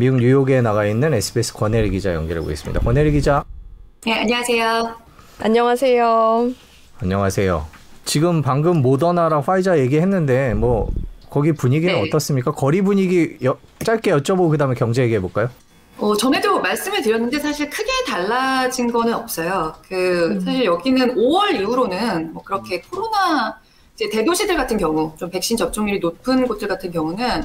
미국 뉴욕에 나가 있는 SBS 권혜리 기자 연결해 보겠습니다. 권혜리 기자. 네, 안녕하세요. 안녕하세요. 안녕하세요. 지금 방금 모더나랑 파이자 얘기했는데 뭐 거기 분위기는 네. 어떻습니까? 거리 분위기 여, 짧게 여쭤보고 그다음에 경제 얘기해 볼까요? 어, 전에도 말씀을 드렸는데 사실 크게 달라진 거는 없어요. 그 사실 여기는 5월 이후로는 뭐 그렇게 코로나 이제 대도시들 같은 경우 좀 백신 접종률이 높은 곳들 같은 경우는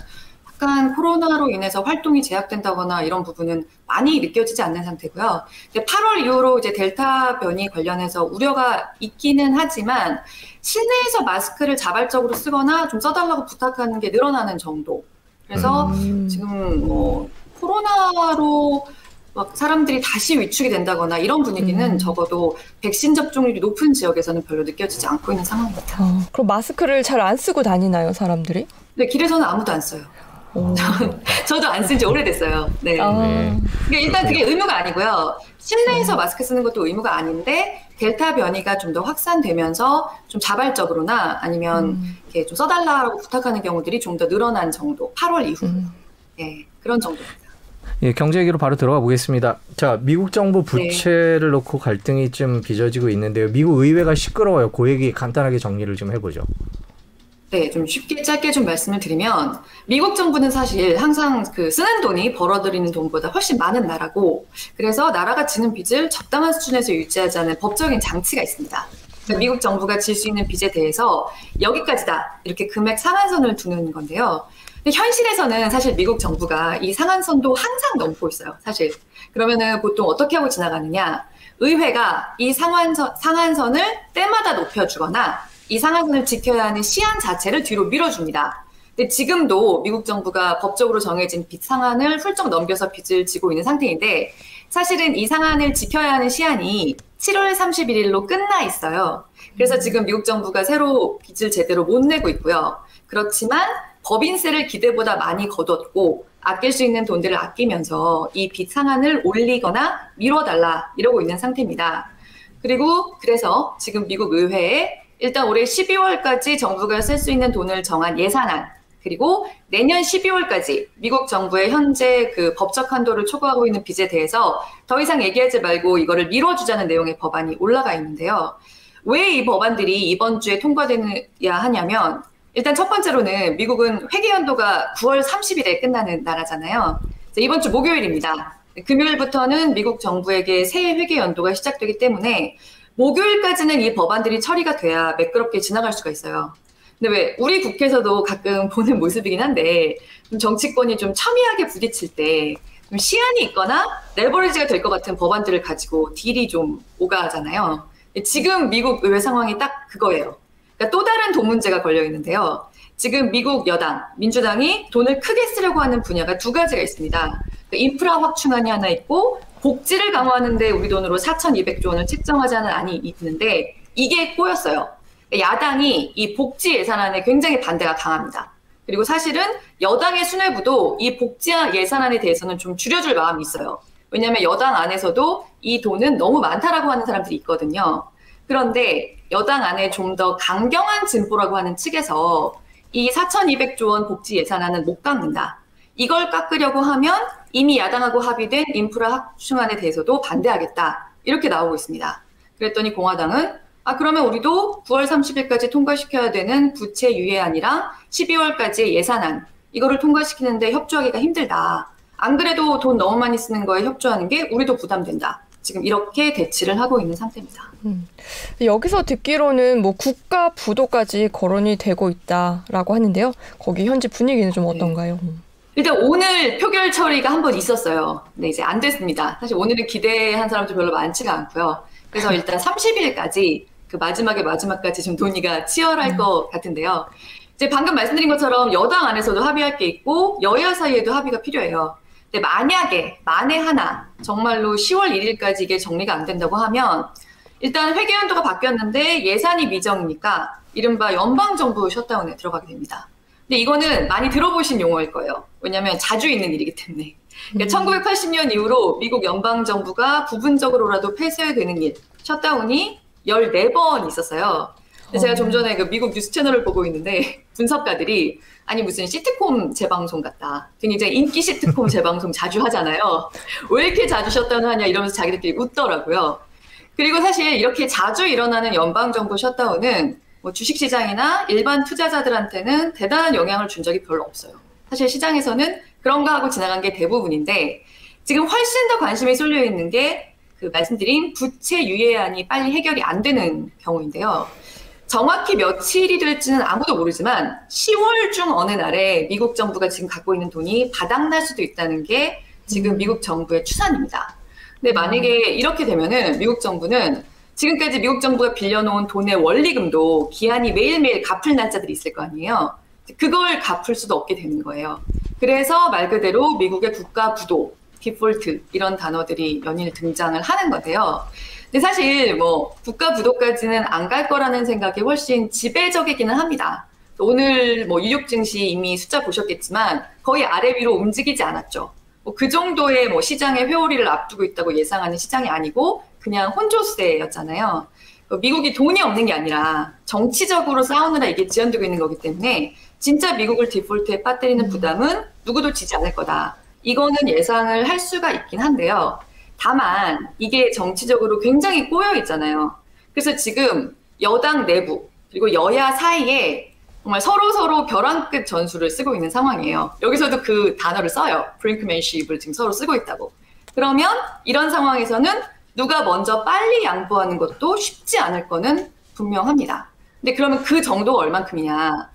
약간 코로나로 인해서 활동이 제약된다거나 이런 부분은 많이 느껴지지 않는 상태고요. 이제 8월 이후로 이제 델타 변이 관련해서 우려가 있기는 하지만 실내에서 마스크를 자발적으로 쓰거나 좀 써달라고 부탁하는 게 늘어나는 정도. 그래서 음. 지금 뭐 코로나로 막 사람들이 다시 위축이 된다거나 이런 분위기는 음. 적어도 백신 접종률이 높은 지역에서는 별로 느껴지지 않고 있는 상황입니다. 어, 그럼 마스크를 잘 안 쓰고 다니나요, 사람들이? 근데 길에서는 아무도 안 써요. 오. 저도 안 쓴 지 오래됐어요. 네. 아, 네. 그러니까 일단 그게 의무가 아니고요. 실내에서 마스크 쓰는 것도 의무가 아닌데 델타 변이가 좀 더 확산되면서 좀 자발적으로나 아니면 음. 이렇게 좀 써달라고 부탁하는 경우들이 좀 더 늘어난 정도. 8월 이후. 음. 네, 그런 정도입니다. 예, 경제 얘기로 바로 들어가 보겠습니다. 자, 미국 정부 네. 부채를 놓고 갈등이 좀 빚어지고 있는데요. 미국 의회가 시끄러워요. 그 얘기 간단하게 정리를 좀 해보죠. 네, 좀 쉽게 짧게 좀 말씀을 드리면 미국 정부는 사실 항상 그 쓰는 돈이 벌어들이는 돈보다 훨씬 많은 나라고 그래서 나라가 지는 빚을 적당한 수준에서 유지하자는 법적인 장치가 있습니다. 그러니까 미국 정부가 질 수 있는 빚에 대해서 여기까지다 이렇게 금액 상한선을 두는 건데요. 현실에서는 사실 미국 정부가 이 상한선도 항상 넘고 있어요. 사실 그러면은 보통 어떻게 하고 지나가느냐? 의회가 이 상한선, 상한선을 때마다 높여주거나 이 상한선을 지켜야 하는 시한 자체를 뒤로 밀어줍니다. 근데 지금도 미국 정부가 법적으로 정해진 빚 상한을 훌쩍 넘겨서 빚을 지고 있는 상태인데 사실은 이 상한을 지켜야 하는 시한이 7월 31일로 끝나 있어요. 그래서 지금 미국 정부가 새로 빚을 제대로 못 내고 있고요. 그렇지만 법인세를 기대보다 많이 거뒀고 아낄 수 있는 돈들을 아끼면서 이 빚 상한을 올리거나 미뤄달라 이러고 있는 상태입니다. 그리고 그래서 지금 미국 의회에 일단 올해 12월까지 정부가 쓸 수 있는 돈을 정한 예산안 그리고 내년 12월까지 미국 정부의 현재 그 법적 한도를 초과하고 있는 빚에 대해서 더 이상 얘기하지 말고 이거를 미뤄주자는 내용의 법안이 올라가 있는데요. 왜 이 법안들이 이번 주에 통과되어야 하냐면 일단 첫 번째로는 미국은 회계 연도가 9월 30일에 끝나는 나라잖아요. 이번 주 목요일입니다. 금요일부터는 미국 정부에게 새해 회계 연도가 시작되기 때문에 목요일까지는 이 법안들이 처리가 돼야 매끄럽게 지나갈 수가 있어요. 근데 왜 우리 국회에서도 가끔 보는 모습이긴 한데 좀 정치권이 좀 첨예하게 부딪힐 때 좀 시한이 있거나 레버리지가 될 것 같은 법안들을 가지고 딜이 좀 오가잖아요. 지금 미국 의회 상황이 딱 그거예요. 그러니까 또 다른 돈 문제가 걸려 있는데요. 지금 미국 여당, 민주당이 돈을 크게 쓰려고 하는 분야가 두 가지가 있습니다. 그러니까 인프라 확충안이 하나 있고 복지를 강화하는데 우리 돈으로 4,200조 원을 책정하자는 안이 있는데 이게 꼬였어요. 야당이 이 복지 예산안에 굉장히 반대가 강합니다. 그리고 사실은 여당의 수뇌부도 이 복지 예산안에 대해서는 좀 줄여줄 마음이 있어요. 왜냐하면 여당 안에서도 이 돈은 너무 많다라고 하는 사람들이 있거든요. 그런데 여당 안에 좀 더 강경한 진보라고 하는 측에서 이 4,200조 원 복지 예산안은 못 깎는다. 이걸 깎으려고 하면 이미 야당하고 합의된 인프라 확충안에 대해서도 반대하겠다. 이렇게 나오고 있습니다. 그랬더니 공화당은 아 그러면 우리도 9월 30일까지 통과시켜야 되는 부채 유예안이랑 12월까지 예산안 이거를 통과시키는데 협조하기가 힘들다. 안 그래도 돈 너무 많이 쓰는 거에 협조하는 게 우리도 부담된다. 지금 이렇게 대치를 하고 있는 상태입니다. 음. 여기서 듣기로는 뭐 국가 부도까지 거론이 되고 있다라고 하는데요. 거기 현지 분위기는 좀 어떤가요? 음. 일단 오늘 표결 처리가 한 번 있었어요. 네, 이제 안 됐습니다. 사실 오늘은 기대한 사람도 별로 많지가 않고요. 그래서 일단 30일까지 그 마지막에 마지막까지 좀 논의가 치열할 음. 것 같은데요. 이제 방금 말씀드린 것처럼 여당 안에서도 합의할 게 있고 여야 사이에도 합의가 필요해요. 근데 만약에 만에 하나 정말로 10월 1일까지 이게 정리가 안 된다고 하면 일단 회계연도가 바뀌었는데 예산이 미정이니까 이른바 연방 정부 셧다운에 들어가게 됩니다. 근데 이거는 많이 들어보신 용어일 거예요. 왜냐하면 자주 있는 일이기 때문에. 그러니까 1980년 이후로 미국 연방 정부가 부분적으로라도 폐쇄되는 일, 셧다운이 14번 있었어요. 근데 제가 좀 전에 그 미국 뉴스 채널을 보고 있는데 분석가들이 아니 무슨 시트콤 재방송 같다. 굉장히 인기 시트콤 재방송 자주 하잖아요. 왜 이렇게 자주 셧다운 하냐 이러면서 자기들끼리 웃더라고요. 그리고 사실 이렇게 자주 일어나는 연방정부 셧다운은 뭐 주식시장이나 일반 투자자들한테는 대단한 영향을 준 적이 별로 없어요. 사실 시장에서는 그런가 하고 지나간 게 대부분인데 지금 훨씬 더 관심이 쏠려 있는 게 그 말씀드린 부채 유예안이 빨리 해결이 안 되는 경우인데요. 정확히 며칠이 될지는 아무도 모르지만 10월 중 어느 날에 미국 정부가 지금 갖고 있는 돈이 바닥날 수도 있다는 게 지금 미국 정부의 추산입니다. 근데 만약에 이렇게 되면은 미국 정부는 지금까지 미국 정부가 빌려놓은 돈의 원리금도 기한이 매일매일 갚을 날짜들이 있을 거 아니에요. 그걸 갚을 수도 없게 되는 거예요. 그래서 말 그대로 미국의 국가 부도, 디폴트 이런 단어들이 연일 등장을 하는 건데요. 근데 사실 뭐 국가 부도까지는 안 갈 거라는 생각이 훨씬 지배적이기는 합니다. 오늘 뭐 뉴욕 증시 이미 숫자 보셨겠지만 거의 아래 위로 움직이지 않았죠. 뭐 그 정도의 뭐 시장의 회오리를 앞두고 있다고 예상하는 시장이 아니고 그냥 혼조세였잖아요. 그 미국이 돈이 없는 게 아니라 정치적으로 싸우느라 이게 지연되고 있는 거기 때문에 진짜 미국을 디폴트에 빠뜨리는 부담은 누구도 지지 않을 거다. 이거는 예상을 할 수가 있긴 한데요. 다만 이게 정치적으로 굉장히 꼬여 있잖아요. 그래서 지금 여당 내부 그리고 여야 사이에 정말 서로 서로 벼랑 끝 전술을 쓰고 있는 상황이에요. 여기서도 그 단어를 써요. 브링크맨십을 지금 서로 쓰고 있다고. 그러면 이런 상황에서는 누가 먼저 빨리 양보하는 것도 쉽지 않을 거는 분명합니다. 근데 그러면 그 정도가 얼만큼이냐?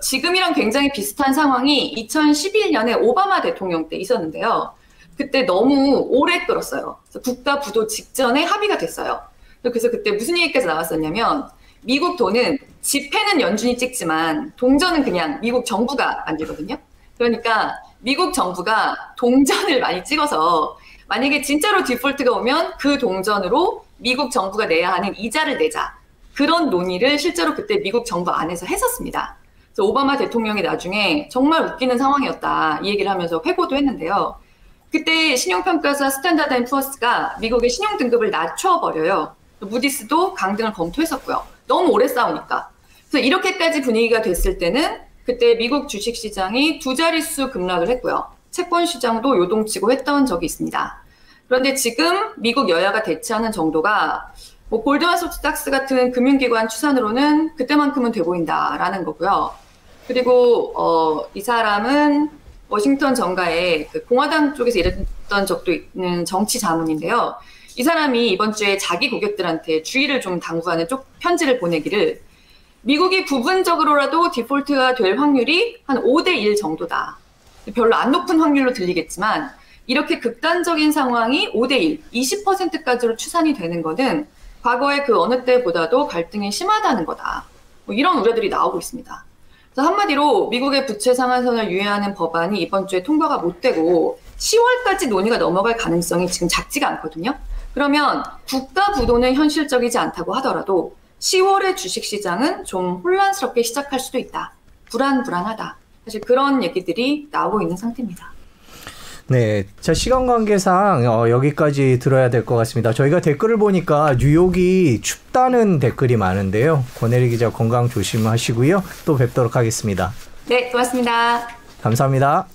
지금이랑 굉장히 비슷한 상황이 2011년에 오바마 대통령 때 있었는데요. 그때 너무 오래 끌었어요. 국가 부도 직전에 합의가 됐어요. 그래서 그때 무슨 얘기까지 나왔었냐면 미국 돈은 집회는 연준이 찍지만 동전은 그냥 미국 정부가 만들거든요. 그러니까 미국 정부가 동전을 많이 찍어서 만약에 진짜로 디폴트가 오면 그 동전으로 미국 정부가 내야 하는 이자를 내자. 그런 논의를 실제로 그때 미국 정부 안에서 했었습니다. 그래서 오바마 대통령이 나중에 정말 웃기는 상황이었다 이 얘기를 하면서 회고도 했는데요. 그때 신용평가사 스탠다드 앤 푸어스가 미국의 신용 등급을 낮춰버려요. 무디스도 강등을 검토했었고요. 너무 오래 싸우니까. 그래서 이렇게까지 분위기가 됐을 때는 그때 미국 주식시장이 두 자릿수 급락을 했고요. 채권 시장도 요동치고 했던 적이 있습니다. 그런데 지금 미국 여야가 대치하는 정도가 뭐 골드만삭스 같은 금융기관 추산으로는 그때만큼은 돼 보인다라는 거고요. 그리고 어, 이 사람은 워싱턴 정가에 그 공화당 쪽에서 일했던 적도 있는 정치 자문인데요. 이 사람이 이번 주에 자기 고객들한테 주의를 좀 당부하는 쪽 편지를 보내기를 미국이 부분적으로라도 디폴트가 될 확률이 한 5대 1 정도다. 별로 안 높은 확률로 들리겠지만 이렇게 극단적인 상황이 5대 1, 20%까지로 추산이 되는 것은 과거의 그 어느 때보다도 갈등이 심하다는 거다. 뭐 이런 우려들이 나오고 있습니다. 그래서 한마디로 미국의 부채 상한선을 유예하는 법안이 이번 주에 통과가 못 되고 10월까지 논의가 넘어갈 가능성이 지금 작지가 않거든요. 그러면 국가 부도는 현실적이지 않다고 하더라도 10월의 주식 시장은 좀 혼란스럽게 시작할 수도 있다. 불안불안하다. 사실 그런 얘기들이 나오고 있는 상태입니다. 네, 자 시간 관계상 어, 여기까지 들어야 될 것 같습니다. 저희가 댓글을 보니까 뉴욕이 춥다는 댓글이 많은데요. 권혜리 기자 건강 조심하시고요. 또 뵙도록 하겠습니다. 네, 고맙습니다. 감사합니다.